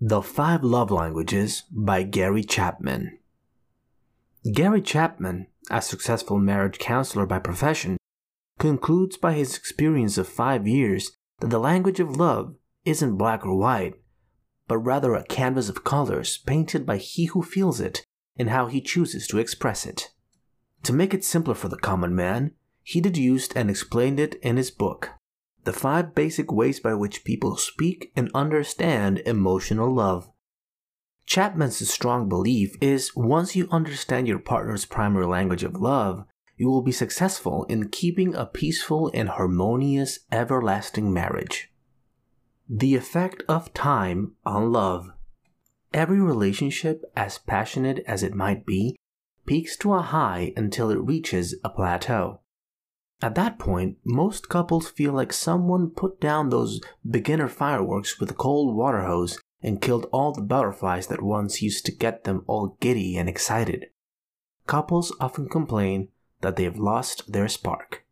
The Five Love Languages by Gary Chapman. Gary Chapman, a successful marriage counselor by profession, concludes by his experience of five years that the language of love isn't black or white, but rather a canvas of colors painted by he who feels it and how he chooses to express it. To make it simpler for the common man, he deduced and explained it in his book, The Five Basic Ways by Which People Speak and Understand Emotional Love. Chapman's strong belief is once you understand your partner's primary language of love, you will be successful in keeping a peaceful and harmonious everlasting marriage. The effect of time on love. Every relationship, as passionate as it might be, peaks to a high until it reaches a plateau. At that point, most couples feel like someone put down those beginner fireworks with a cold water hose and killed all the butterflies that once used to get them all giddy and excited. Couples often complain that they have lost their spark.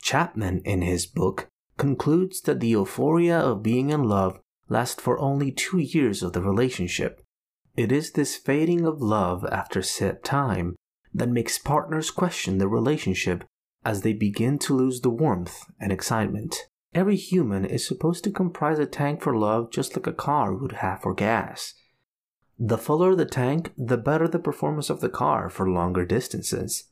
Chapman, in his book, concludes that the euphoria of being in love lasts for only two years of the relationship. It is this fading of love after set time that makes partners question the relationship as they begin to lose the warmth and excitement. Every human is supposed to comprise a tank for love just like a car would have for gas. The fuller the tank, the better the performance of the car for longer distances.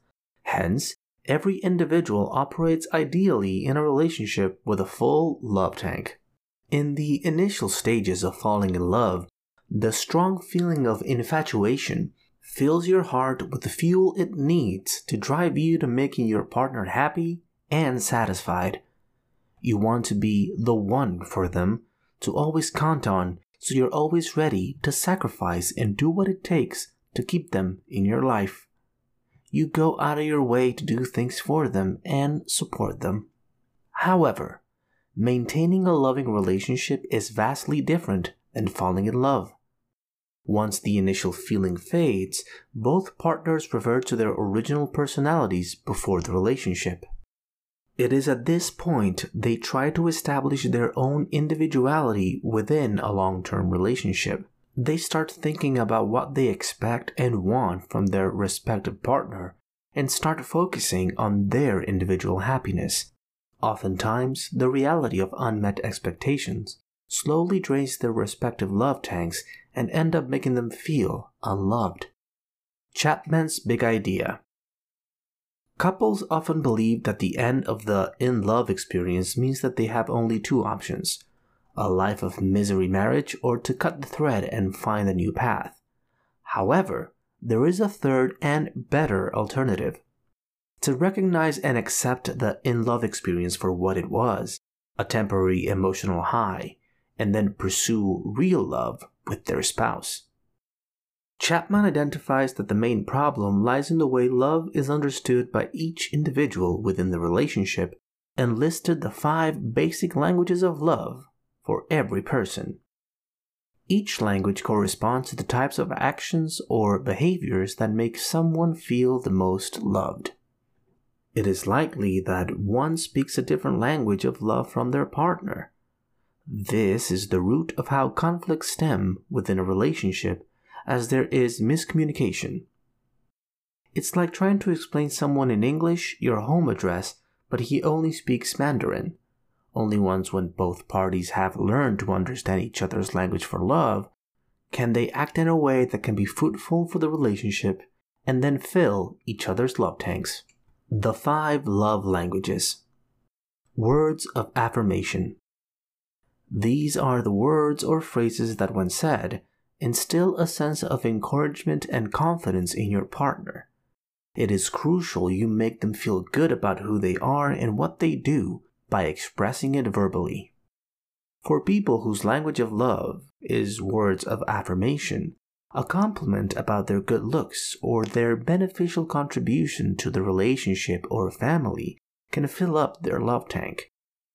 Hence, every individual operates ideally in a relationship with a full love tank. In the initial stages of falling in love, the strong feeling of infatuation fills your heart with the fuel it needs to drive you to making your partner happy and satisfied. You want to be the one for them to always count on, so you're always ready to sacrifice and do what it takes to keep them in your life. You go out of your way to do things for them and support them. However, maintaining a loving relationship is vastly different than falling in love. Once the initial feeling fades, both partners revert to their original personalities before the relationship. It is at this point they try to establish their own individuality within a long term relationship. They start thinking about what they expect and want from their respective partner and start focusing on their individual happiness. Oftentimes, the reality of unmet expectations slowly drains their respective love tanks and end up making them feel unloved. Chapman's big idea. Couples often believe that the end of the in love experience means that they have only two options a life of misery marriage or to cut the thread and find a new path. However, there is a third and better alternative. To recognize and accept the in love experience for what it was a temporary emotional high and then pursue real love with their spouse. Chapman identifies that the main problem lies in the way love is understood by each individual within the relationship and listed the five basic languages of love for every person. Each language corresponds to the types of actions or behaviors that make someone feel the most loved. It is likely that one speaks a different language of love from their partner, this is the root of how conflicts stem within a relationship, as there is miscommunication. It's like trying to explain someone in English your home address, but he only speaks Mandarin. Only once when both parties have learned to understand each other's language for love can they act in a way that can be fruitful for the relationship and then fill each other's love tanks. The five love languages. Words of affirmation. These are the words or phrases that, when said, instill a sense of encouragement and confidence in your partner. It is crucial you make them feel good about who they are and what they do by expressing it verbally. For people whose language of love is words of affirmation, a compliment about their good looks or their beneficial contribution to the relationship or family can fill up their love tank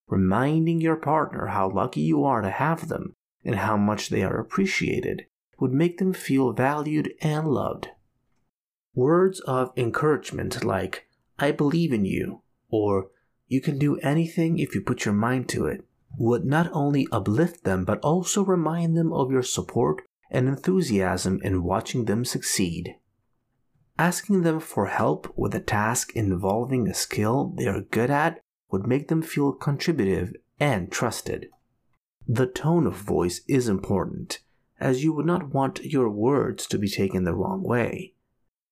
reminding your partner how lucky you are to have them and how much they are appreciated would make them feel valued and loved. Words of encouragement like, I believe in you, or you can do anything if you put your mind to it, would not only uplift them but also remind them of your support and enthusiasm in watching them succeed. Asking them for help with a task involving a skill they are good at would make them feel contributive and trusted. The tone of voice is important, as you would not want your words to be taken the wrong way.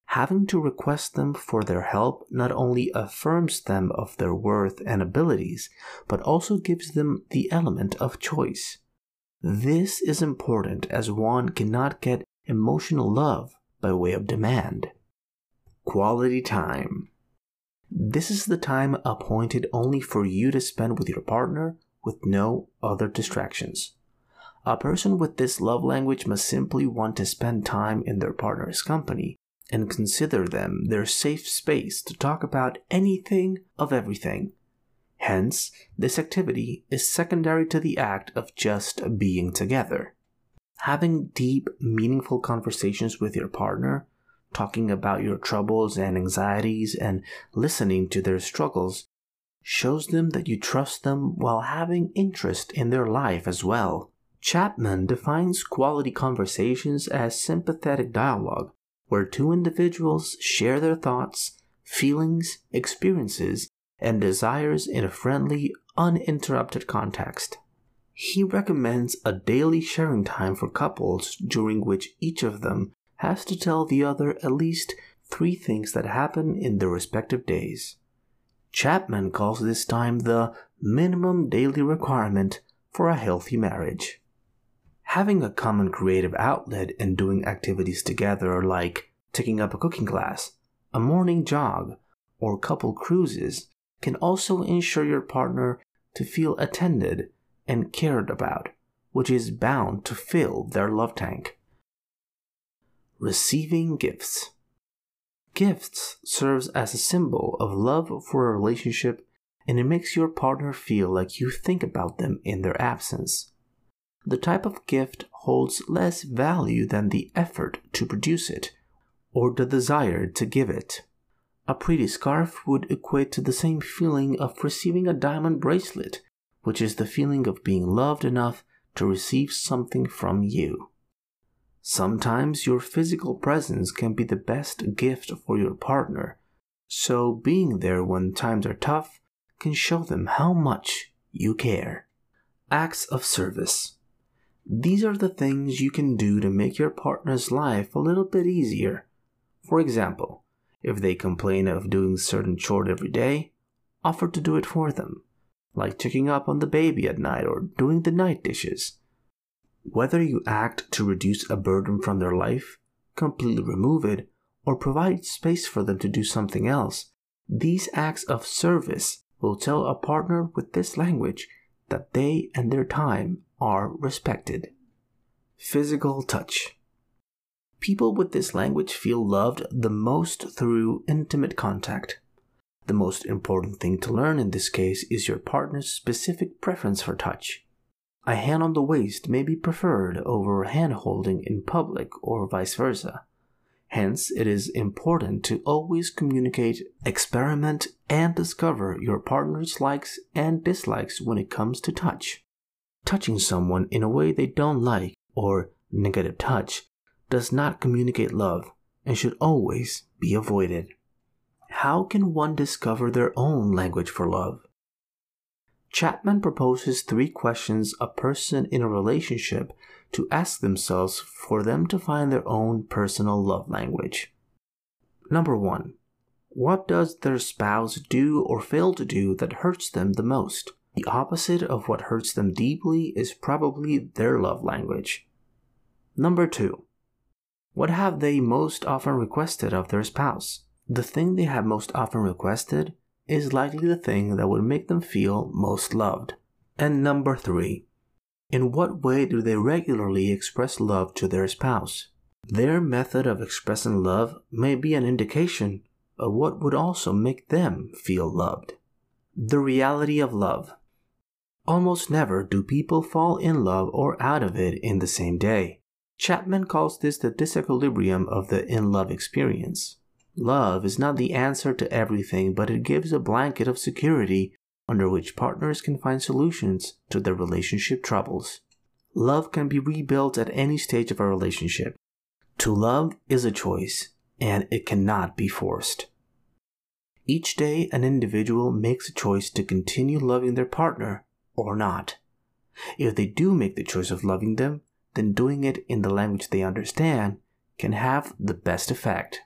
Having to request them for their help not only affirms them of their worth and abilities, but also gives them the element of choice. This is important as one cannot get emotional love by way of demand. Quality time. This is the time appointed only for you to spend with your partner with no other distractions. A person with this love language must simply want to spend time in their partner's company and consider them their safe space to talk about anything of everything. Hence, this activity is secondary to the act of just being together. Having deep, meaningful conversations with your partner talking about your troubles and anxieties and listening to their struggles shows them that you trust them while having interest in their life as well. Chapman defines quality conversations as sympathetic dialogue, where two individuals share their thoughts, feelings, experiences, and desires in a friendly, uninterrupted context. He recommends a daily sharing time for couples during which each of them has to tell the other at least three things that happen in their respective days. Chapman calls this time the minimum daily requirement for a healthy marriage. Having a common creative outlet and doing activities together like taking up a cooking class, a morning jog, or couple cruises can also ensure your partner to feel attended and cared about, which is bound to fill their love tank. Receiving gifts. Gifts serves as a symbol of love for a relationship and it makes your partner feel like you think about them in their absence. The type of gift holds less value than the effort to produce it or the desire to give it. A pretty scarf would equate to the same feeling of receiving a diamond bracelet, which is the feeling of being loved enough to receive something from you. Sometimes your physical presence can be the best gift for your partner, so being there when times are tough can show them how much you care. Acts of service. These are the things you can do to make your partner's life a little bit easier. For example, if they complain of doing certain chore every day, offer to do it for them, like checking up on the baby at night or doing the night dishes. Whether you act to reduce a burden from their life, completely remove it, or provide space for them to do something else, these acts of service will tell a partner with this language that they and their time are respected. Physical touch. People with this language feel loved the most through intimate contact. The most important thing to learn in this case is your partner's specific preference for touch. A hand on the waist may be preferred over hand holding in public or vice versa. Hence, it is important to always communicate, experiment, and discover your partner's likes and dislikes when it comes to touch. Touching someone in a way they don't like or negative touch does not communicate love and should always be avoided. How can one discover their own language for love? Chapman proposes three questions a person in a relationship to ask themselves for them to find their own personal love language. Number one, what does their spouse do or fail to do that hurts them the most? The opposite of what hurts them deeply is probably their love language. Number two, what have they most often requested of their spouse? The thing they have most often requested is likely the thing that would make them feel most loved. And number three, in what way do they regularly express love to their spouse? Their method of expressing love may be an indication of what would also make them feel loved. The reality of love. Almost never do people fall in love or out of it in the same day. Chapman calls this the disequilibrium of the in love experience. Love is not the answer to everything, but it gives a blanket of security under which partners can find solutions to their relationship troubles. Love can be rebuilt at any stage of a relationship. To love is a choice, and it cannot be forced. Each day, an individual makes a choice to continue loving their partner or not. If they do make the choice of loving them, then doing it in the language they understand can have the best effect.